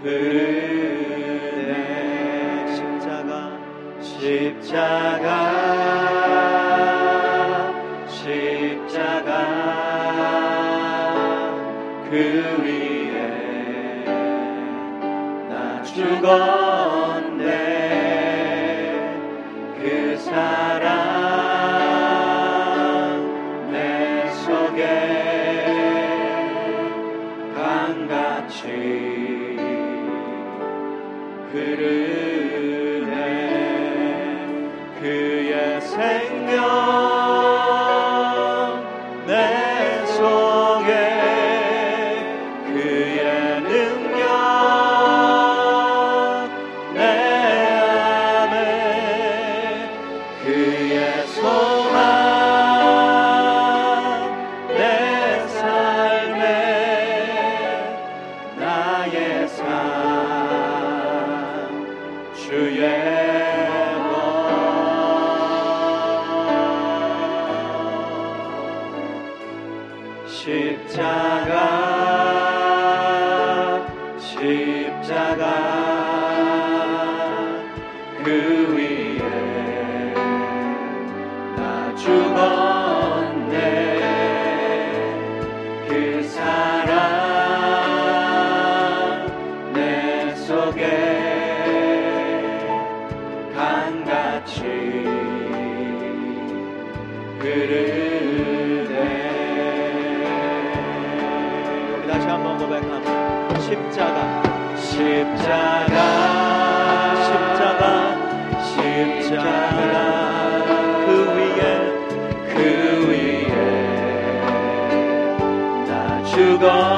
그대 십자가 십자가 십자가 그 위에 나 죽어. 같이 그르네. 우리 다시 한번 고백합니다 십자가 십자가 십자가 십자가. 그 위에 그 위에 나 죽어.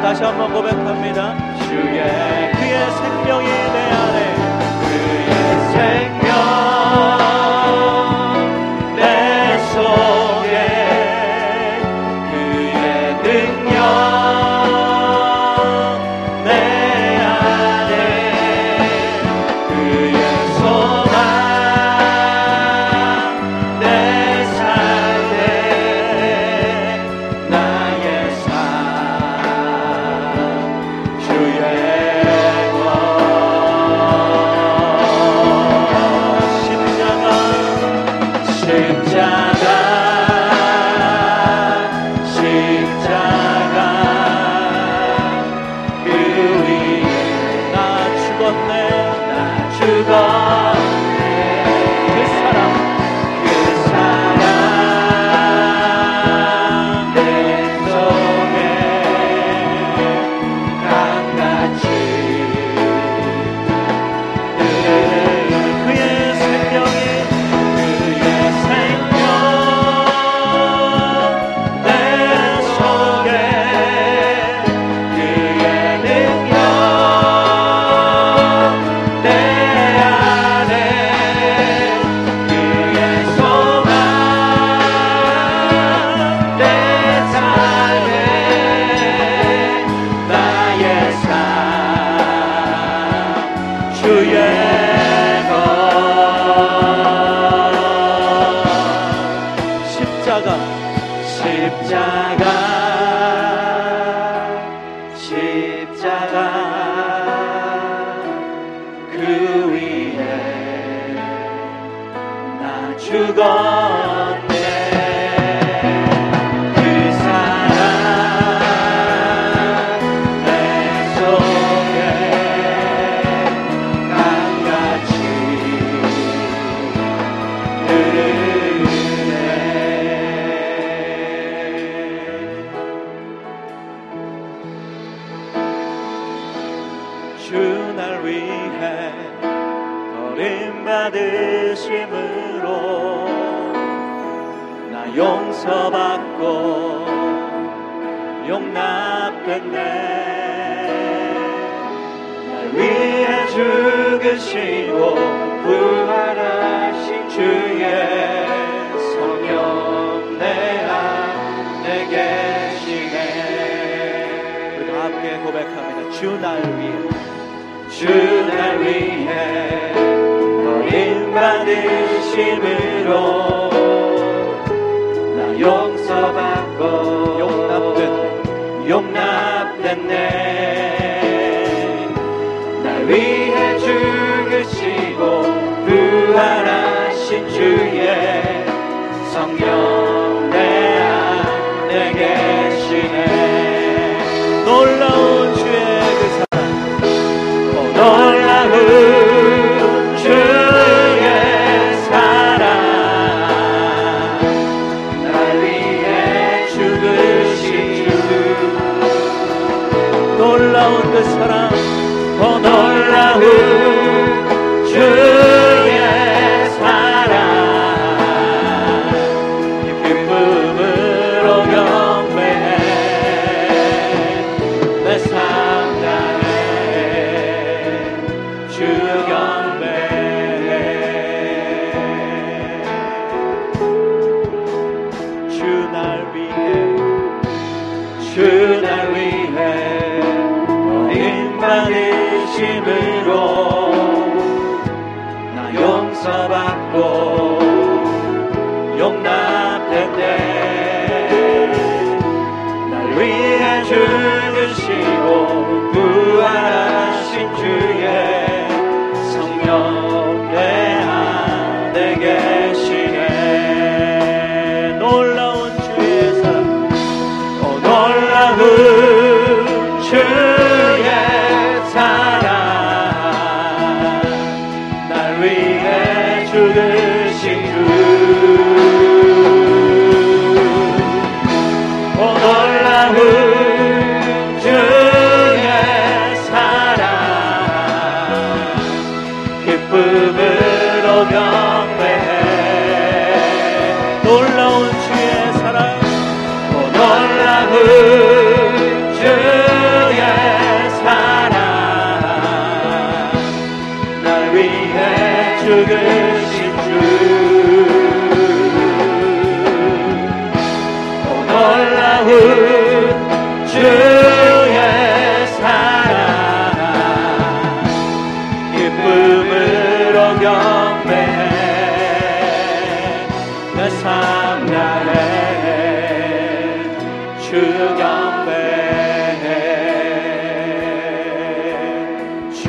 우리 다시 한번 고백합니다. 주의 그의 생명이 내 안에 그의 생 Yeah. 받으심으로 나 용서받고 용납됐네. 날 위해 죽으시고 부활하신 주의 성령 내 안에 계시네. 우리 다 함께 고백합니다. 주 날 위해. 주 날 위해. 받으심으로 나 용서받고 용납된 용납됐네. 나 위해 죽으시고 부활하신 주의 날 위해 주 날 위해 너희만의 심으로 나 용서받고 용납된대 날 위해 주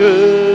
good.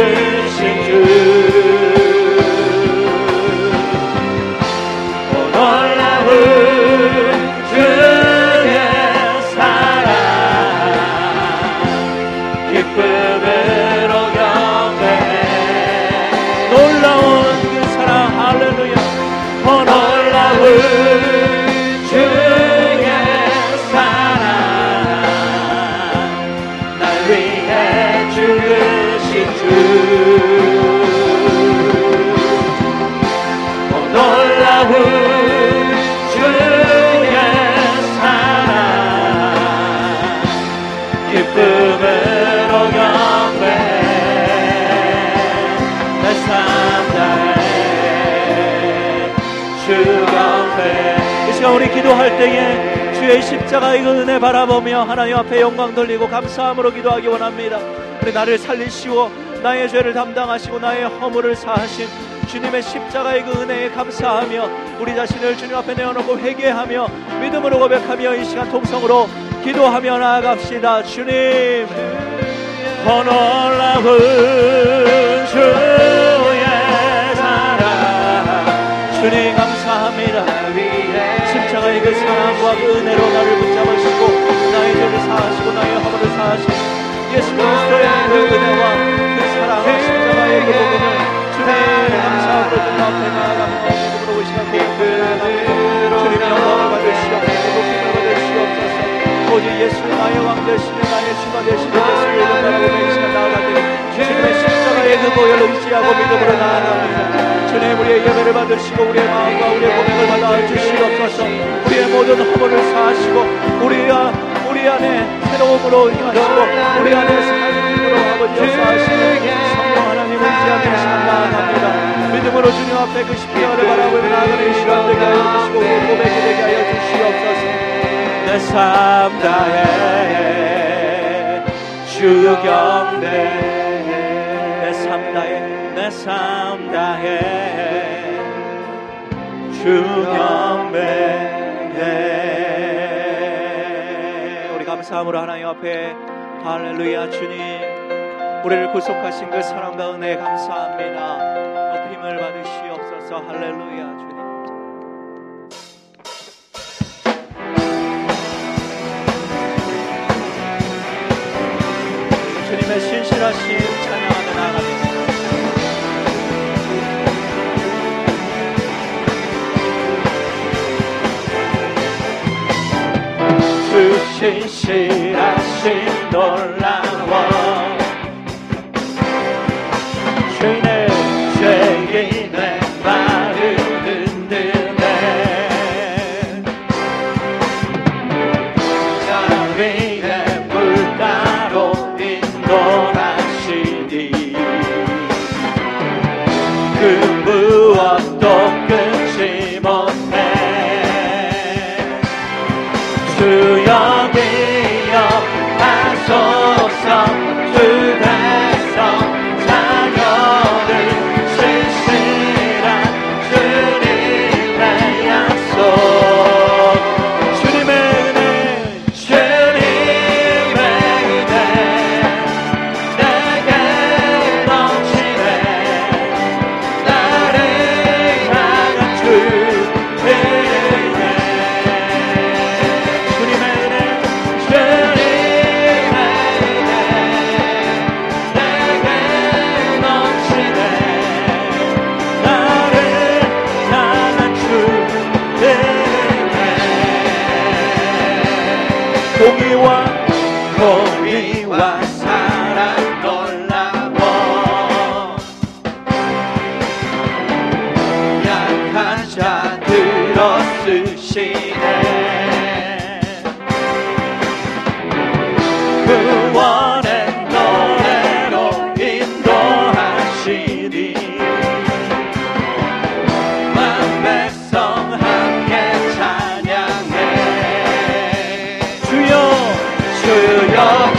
day. 하나님 우리 기도할 때에 주의 십자가의 그 은혜 바라보며 하나님 앞에 영광 돌리고 감사함으로 기도하기 원합니다. 우리 나를 살리시고 나의 죄를 담당하시고 나의 허물을 사하신 주님의 십자가의 그 은혜에 감사하며 우리 자신을 주님 앞에 내어놓고 회개하며 믿음으로 고백하며 이 시간 통성으로 기도하며 나아갑시다. 주님 더 놀라운 은혜로 나를 붙잡으시고 나의 죄를 사하시고 나의 허물을 사하신 예수 그리스도의 그 은혜와 그 사랑과 십자가의 그 복음을 주님 감사함으로 주님 앞에 나아가며 믿음으로 이 시간 고백하며 주님 영광을 받으시옵소서 높임을 받으시옵소서 오직 예수 나의 왕 되시는 나의 주가 되시는 예수를 바라보며 이 시간 나아가되 주님의 십자가의 그 보혈을 의지하고 믿음으로 나아갑니다. 주님 우리의 예배를 받으시고 우리의 마음과 우리의 고백을 받아 주시옵소서 모든 허물을 사하시고 우리, 아, 우리 안에 새로움으로 임하시고 우리 안에 삶으로 아버지여 사하시는 성령 하나님을 시간 나아갑니다. 믿음으로 주님 앞에 그 십자가를 바라보며 나아가는 이 시간 되게 하여 주시고 우리 고백이 되게 하여 주시옵소서. 내 삶 다해 주 경배. 내삶 다해 내 삶 다해. 주 경배 감사함으로 하나님 앞에 할렐루야 주님 우리를 구속하신 그 사랑과 은혜 감사합니다. 높임을 받으시옵소서. 할렐루야 주님. 주님의 신실하신 찬양하며 나아가겠습니다 신실하신 놀라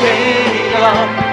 주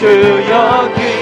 주여 기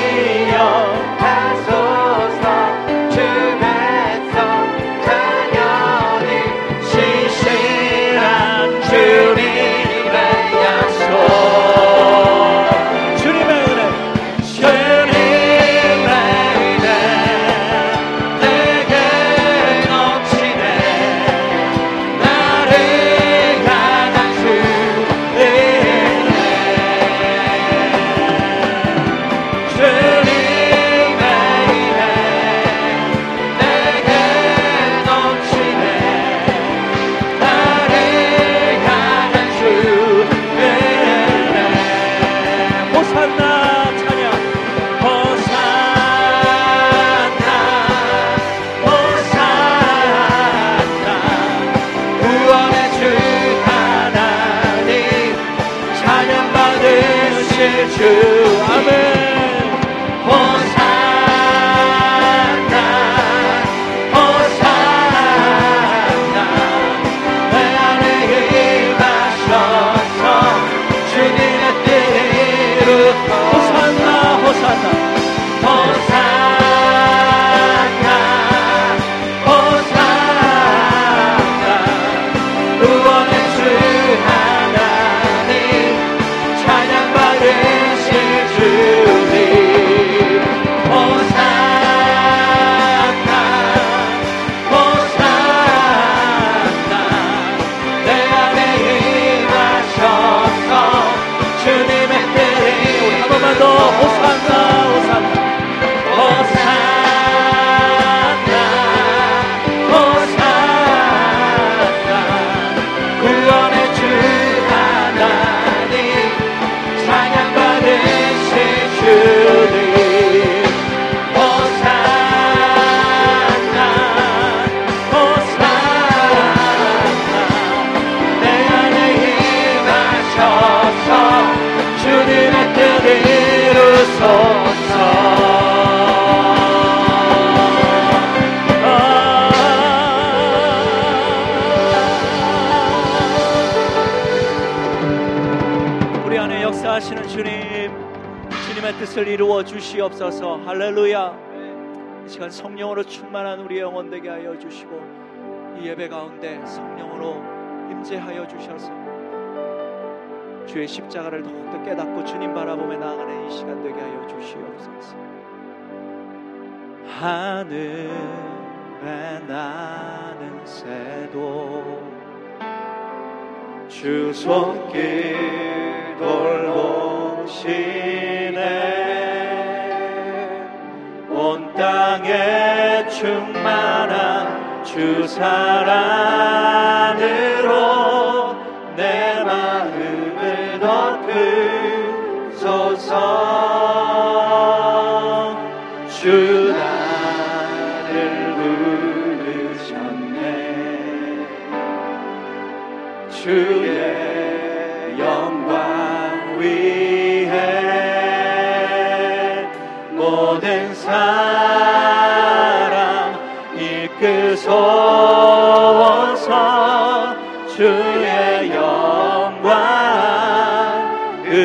뜻을 이루어 주시옵소서. 할렐루야. 이 시간 성령으로 충만한 우리 영혼 되게 하여 주시고 이 예배 가운데 성령으로 임재하여 주셔서 주의 십자가를 더욱더 깨닫고 주님 바라보며 나아가는 이 시간 되게 하여 주시옵소서. 하늘에 나는 새도 주 손길 돌보시 충만한 주 사랑으로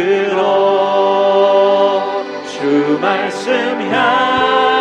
영광으로 주 말씀 향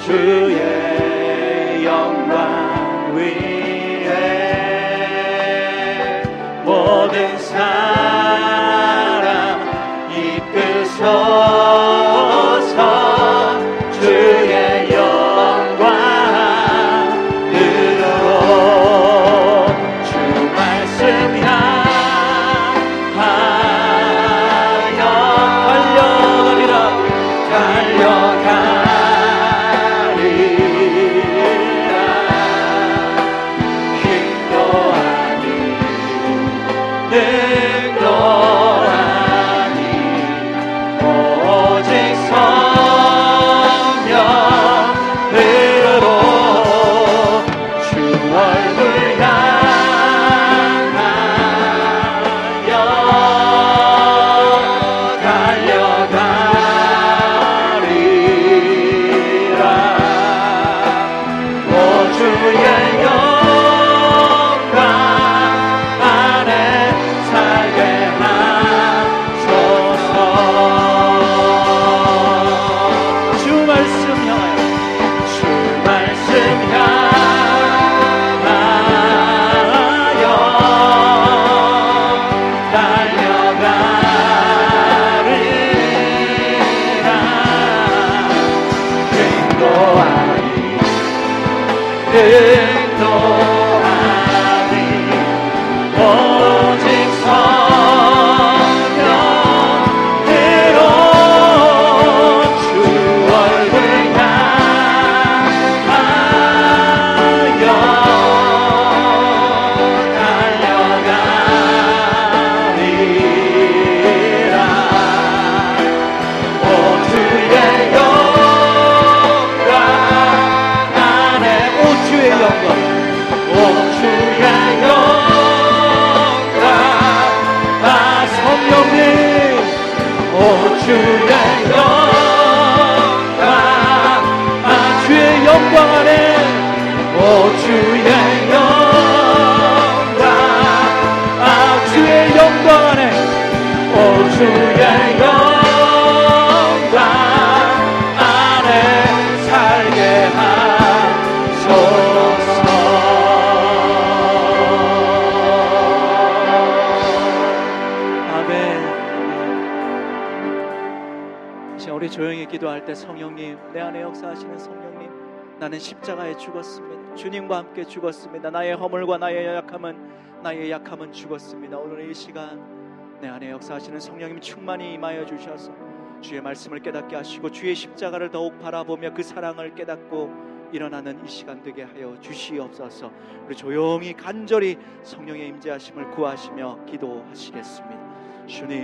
주의 영광 위에 모든 성령님, 내 안에 역사하시는 성령님, 나는 십자가에 죽었습니다. 주님과 함께 죽었습니다. 나의 허물과 나의 약함은 나의 약함은 죽었습니다. 오늘 이 시간 내 안에 역사하시는 성령님 충만히 임하여 주셔서 주의 말씀을 깨닫게 하시고 주의 십자가를 더욱 바라보며 그 사랑을 깨닫고 일어나는 이 시간 되게 하여 주시옵소서. 우리 조용히 간절히 성령의 임재하심을 구하시며 기도하시겠습니다. 주님